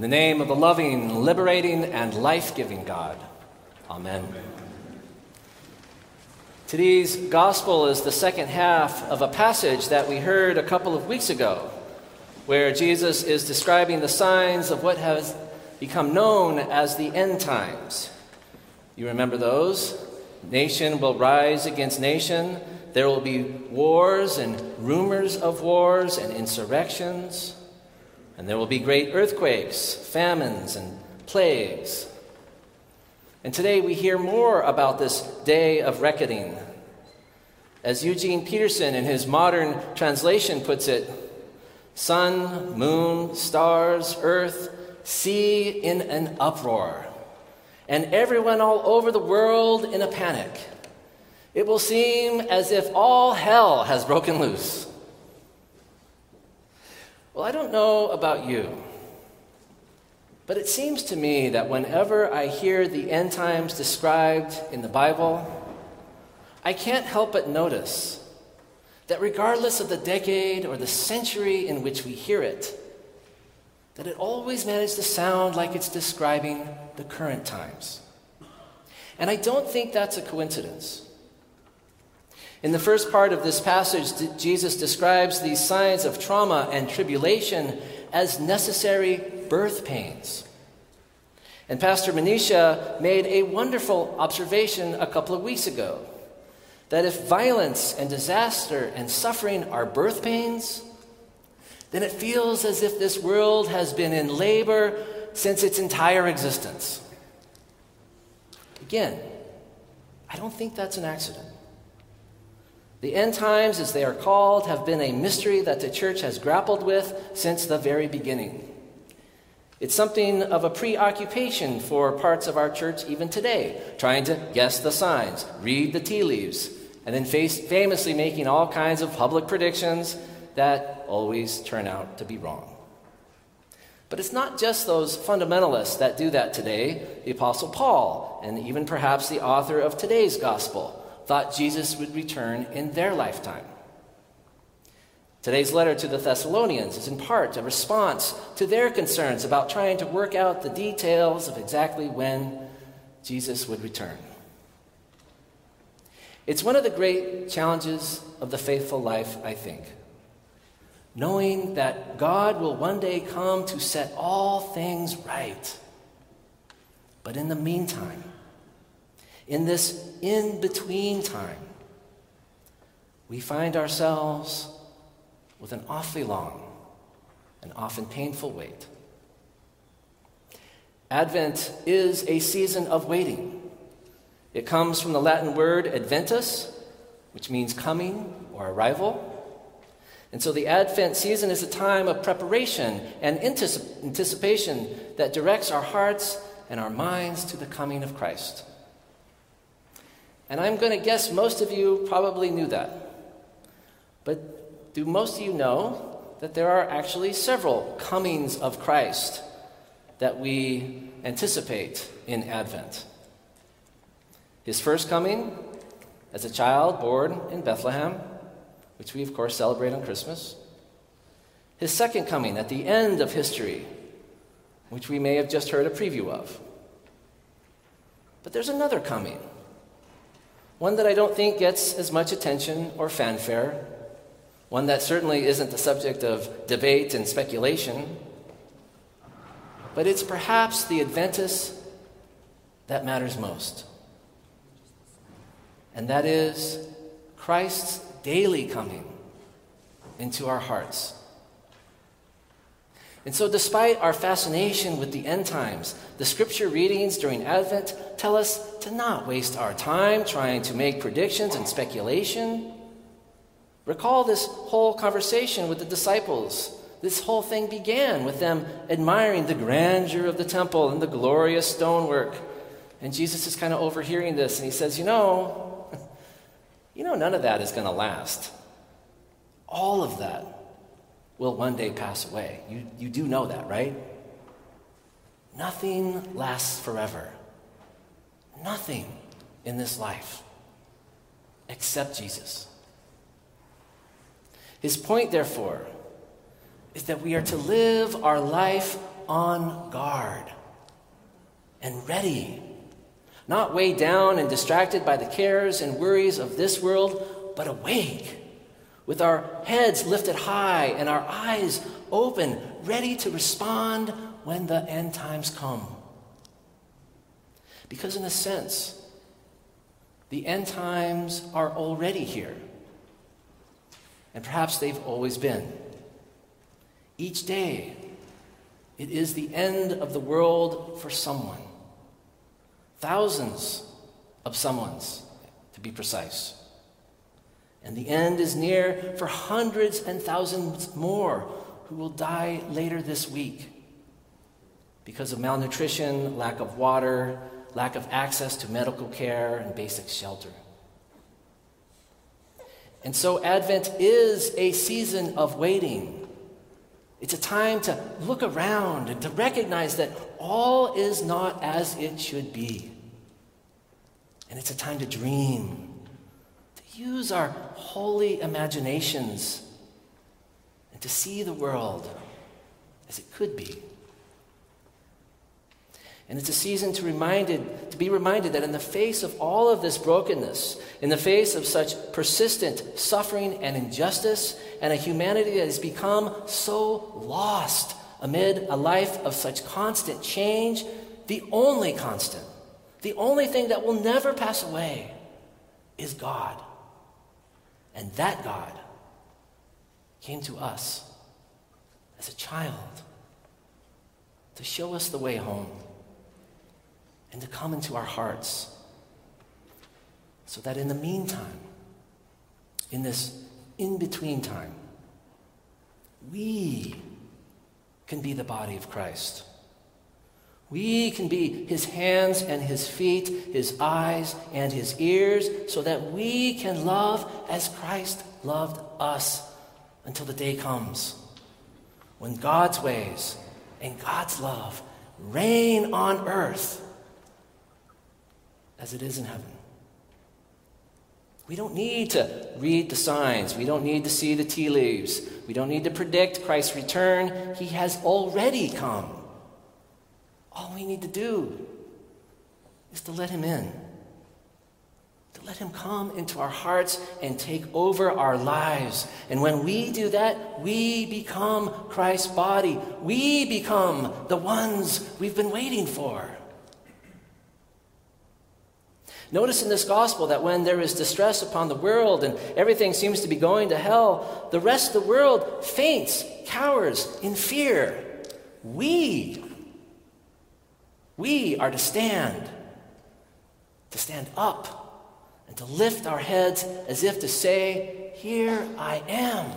In the name of the loving, liberating, and life giving God. Amen. Today's gospel is the second half of a passage that we heard a couple of weeks ago, where Jesus is describing the signs of what has become known as the end times. You remember those? Nation will rise against nation. There will be wars and rumors of wars and insurrections. And there will be great earthquakes, famines, and plagues. And today we hear more about this day of reckoning. As Eugene Peterson, in his modern translation, puts it sun, moon, stars, earth, sea in an uproar, and everyone all over the world in a panic. It will seem as if all hell has broken loose. Well, I don't know about you, but it seems to me that whenever I hear the end times described in the Bible, I can't help but notice that regardless of the decade or the century in which we hear it, that it always manages to sound like it's describing the current times. And I don't think that's a coincidence. In the first part of this passage, Jesus describes these signs of trauma and tribulation as necessary birth pains. And Pastor Manisha made a wonderful observation a couple of weeks ago that if violence and disaster and suffering are birth pains, then it feels as if this world has been in labor since its entire existence. Again, I don't think that's an accident. The end times, as they are called, have been a mystery that the church has grappled with since the very beginning. It's something of a preoccupation for parts of our church even today, trying to guess the signs, read the tea leaves, and then face, famously making all kinds of public predictions that always turn out to be wrong. But it's not just those fundamentalists that do that today. The Apostle Paul, and even perhaps the author of today's gospel, thought Jesus would return in their lifetime. Today's letter to the Thessalonians is in part a response to their concerns about trying to work out the details of exactly when Jesus would return. It's one of the great challenges of the faithful life, I think. Knowing that God will one day come to set all things right. But in the meantime, in this in between time, we find ourselves with an awfully long and often painful wait. Advent is a season of waiting. It comes from the Latin word adventus, which means coming or arrival. And so the Advent season is a time of preparation and anticipation that directs our hearts and our minds to the coming of Christ. And I'm going to guess most of you probably knew that. But do most of you know that there are actually several comings of Christ that we anticipate in Advent? His first coming as a child born in Bethlehem, which we, of course, celebrate on Christmas. His second coming at the end of history, which we may have just heard a preview of. But there's another coming one that I don't think gets as much attention or fanfare, one that certainly isn't the subject of debate and speculation, but it's perhaps the Adventus that matters most. And that is Christ's daily coming into our hearts and so, despite our fascination with the end times, the scripture readings during Advent tell us to not waste our time trying to make predictions and speculation. Recall this whole conversation with the disciples This whole thing began with them admiring the grandeur of the temple and the glorious stonework. And Jesus is kind of overhearing this and he says, You know, you know, none of that is going to last. All of that will one day pass away. You, you do know that, right? Nothing lasts forever. Nothing in this life except Jesus. His point, therefore, is that we are to live our life on guard and ready, not weighed down and distracted by the cares and worries of this world, but awake, with our heads lifted high and our eyes open, ready to respond when the end times come. Because, in a sense, the end times are already here. And perhaps they've always been. Each day, it is the end of the world for someone. Thousands of someone's, to be precise. And the end is near for hundreds and thousands more who will die later this week because of malnutrition, lack of water, lack of access to medical care and basic shelter. And so, Advent is a season of waiting it's a time to look around and to recognize that all is not as it should be. And it's a time to dream, use our holy imaginations, and to see the world as it could be. And it's a season to reminded to be reminded that in the face of all of this brokenness, in the face of such persistent suffering and injustice, and a humanity that has become so lost amid a life of such constant change, the only constant, the only thing that will never pass away is God. And that God came to us as a child to show us the way home and to come into our hearts. So that in the meantime, in this in between time, we can be the body of Christ. We can be his hands and his feet, his eyes and his ears, so that we can love as Christ loved us until the day comes when God's ways and God's love reign on earth as it is in heaven. We don't need to read the signs. We don't need to see the tea leaves. We don't need to predict Christ's return. He has already come. All we need to do is to let Him in, to let Him come into our hearts and take over our lives. And when we do that, we become Christ's body. We become the ones we've been waiting for. Notice in this gospel that when there is distress upon the world and everything seems to be going to hell, the rest of the world faints, cowers in fear. We, we are to stand, to stand up, and to lift our heads as if to say, Here I am.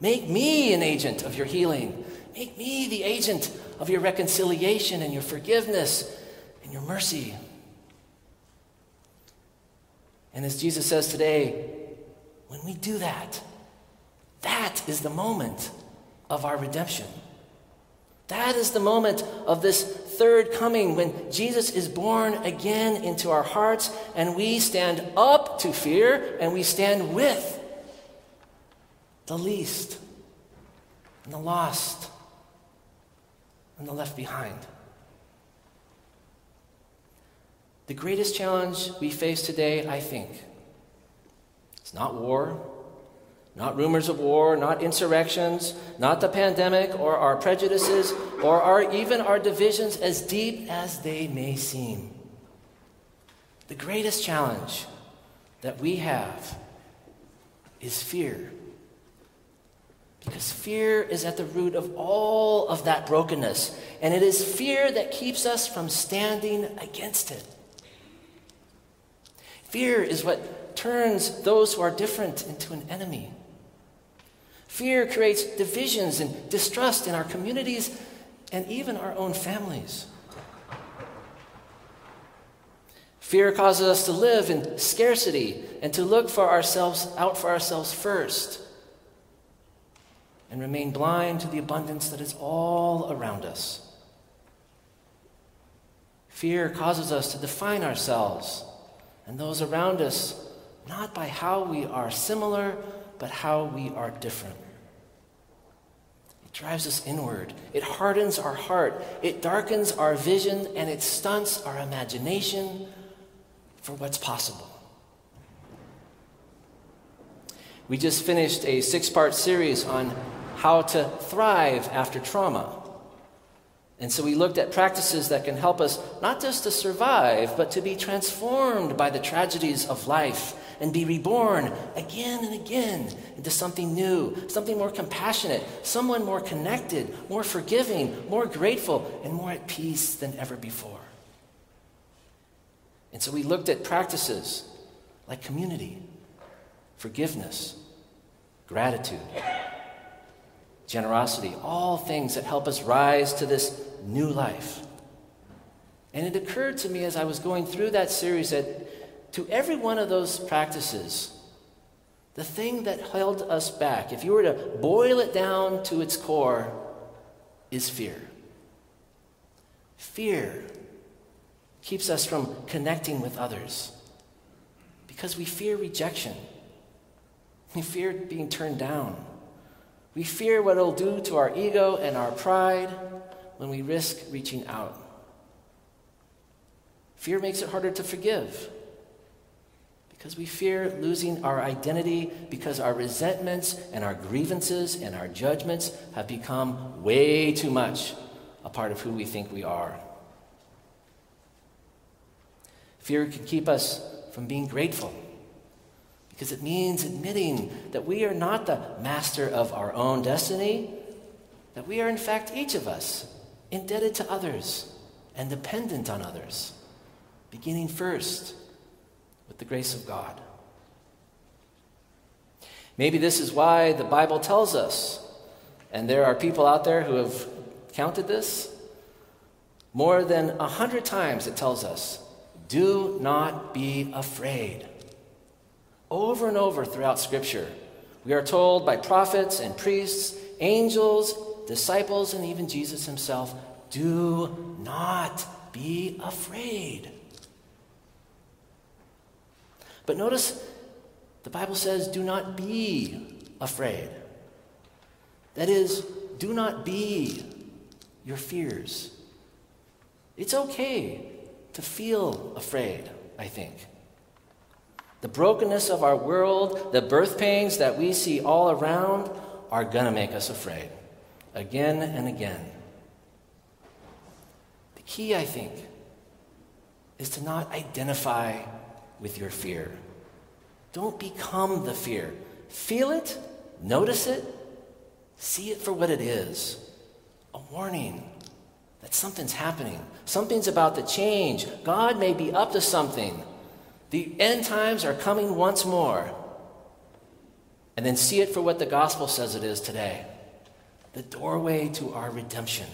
Make me an agent of your healing. Make me the agent of your reconciliation and your forgiveness and your mercy. And as Jesus says today, when we do that, that is the moment of our redemption. That is the moment of this third coming when Jesus is born again into our hearts and we stand up to fear and we stand with the least and the lost and the left behind. The greatest challenge we face today, I think, is not war, not rumors of war, not insurrections, not the pandemic or our prejudices or our, even our divisions, as deep as they may seem. The greatest challenge that we have is fear. Because fear is at the root of all of that brokenness. And it is fear that keeps us from standing against it. Fear is what turns those who are different into an enemy. Fear creates divisions and distrust in our communities and even our own families. Fear causes us to live in scarcity and to look for ourselves out for ourselves first and remain blind to the abundance that is all around us. Fear causes us to define ourselves and those around us not by how we are similar, but how we are different. Drives us inward, it hardens our heart, it darkens our vision, and it stunts our imagination for what's possible. We just finished a six part series on how to thrive after trauma. And so we looked at practices that can help us not just to survive, but to be transformed by the tragedies of life and be reborn again and again into something new, something more compassionate, someone more connected, more forgiving, more grateful, and more at peace than ever before. And so we looked at practices like community, forgiveness, gratitude generosity, all things that help us rise to this new life. And it occurred to me as I was going through that series that to every one of those practices, the thing that held us back, if you were to boil it down to its core, is fear. Fear keeps us from connecting with others because we fear rejection. We fear being turned down. We fear what it'll do to our ego and our pride when we risk reaching out. Fear makes it harder to forgive because we fear losing our identity because our resentments and our grievances and our judgments have become way too much a part of who we think we are. Fear can keep us from being grateful because it means admitting that we are not the master of our own destiny, that we are, in fact, each of us indebted to others and dependent on others, beginning first with the grace of God. Maybe this is why the Bible tells us, and there are people out there who have counted this, more than a hundred times it tells us, do not be afraid. Over and over throughout Scripture, we are told by prophets and priests, angels, disciples, and even Jesus himself do not be afraid. But notice the Bible says, do not be afraid. That is, do not be your fears. It's okay to feel afraid, I think. The brokenness of our world, the birth pains that we see all around, are going to make us afraid again and again. The key, I think, is to not identify with your fear. Don't become the fear. Feel it, notice it, see it for what it is a warning that something's happening, something's about to change. God may be up to something. The end times are coming once more. And then see it for what the gospel says it is today the doorway to our redemption.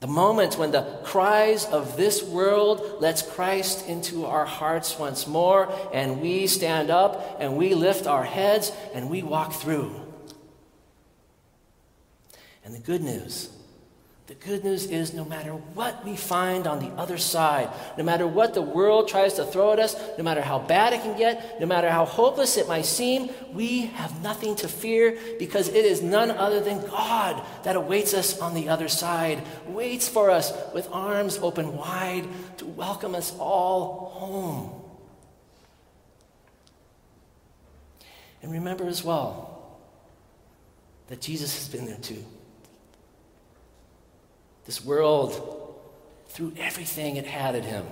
The moment when the cries of this world lets Christ into our hearts once more, and we stand up and we lift our heads and we walk through. And the good news the good news is no matter what we find on the other side, no matter what the world tries to throw at us, no matter how bad it can get, no matter how hopeless it might seem, we have nothing to fear because it is none other than God that awaits us on the other side, waits for us with arms open wide to welcome us all home. And remember as well that Jesus has been there too. This world threw everything it had at him,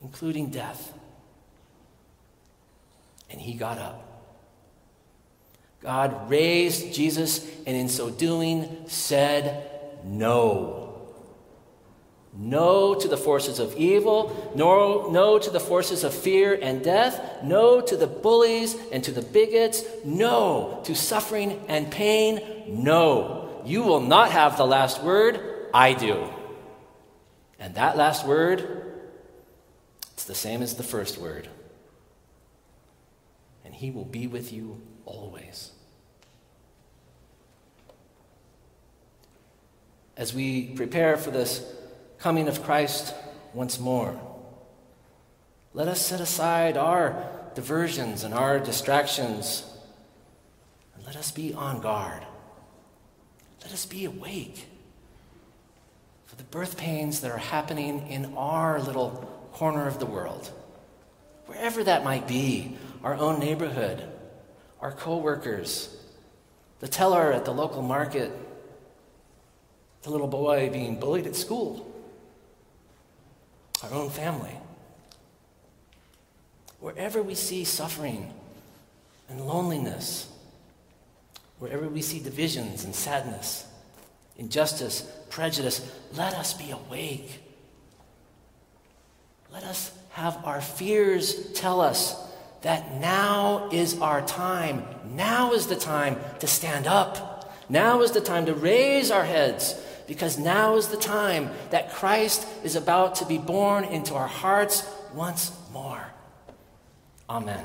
including death. And he got up. God raised Jesus, and in so doing, said, No. No to the forces of evil, no, no to the forces of fear and death, no to the bullies and to the bigots, no to suffering and pain, no. You will not have the last word, I do. And that last word, it's the same as the first word. And he will be with you always. As we prepare for this coming of Christ once more. Let us set aside our diversions and our distractions and let us be on guard. Let us be awake for the birth pains that are happening in our little corner of the world, wherever that might be our own neighborhood, our coworkers, the teller at the local market, the little boy being bullied at school our own family. Wherever we see suffering and loneliness, wherever we see divisions and sadness, injustice, prejudice, let us be awake. Let us have our fears tell us that now is our time. Now is the time to stand up. Now is the time to raise our heads because now is the time that Christ is about to be born into our hearts once more. Amen.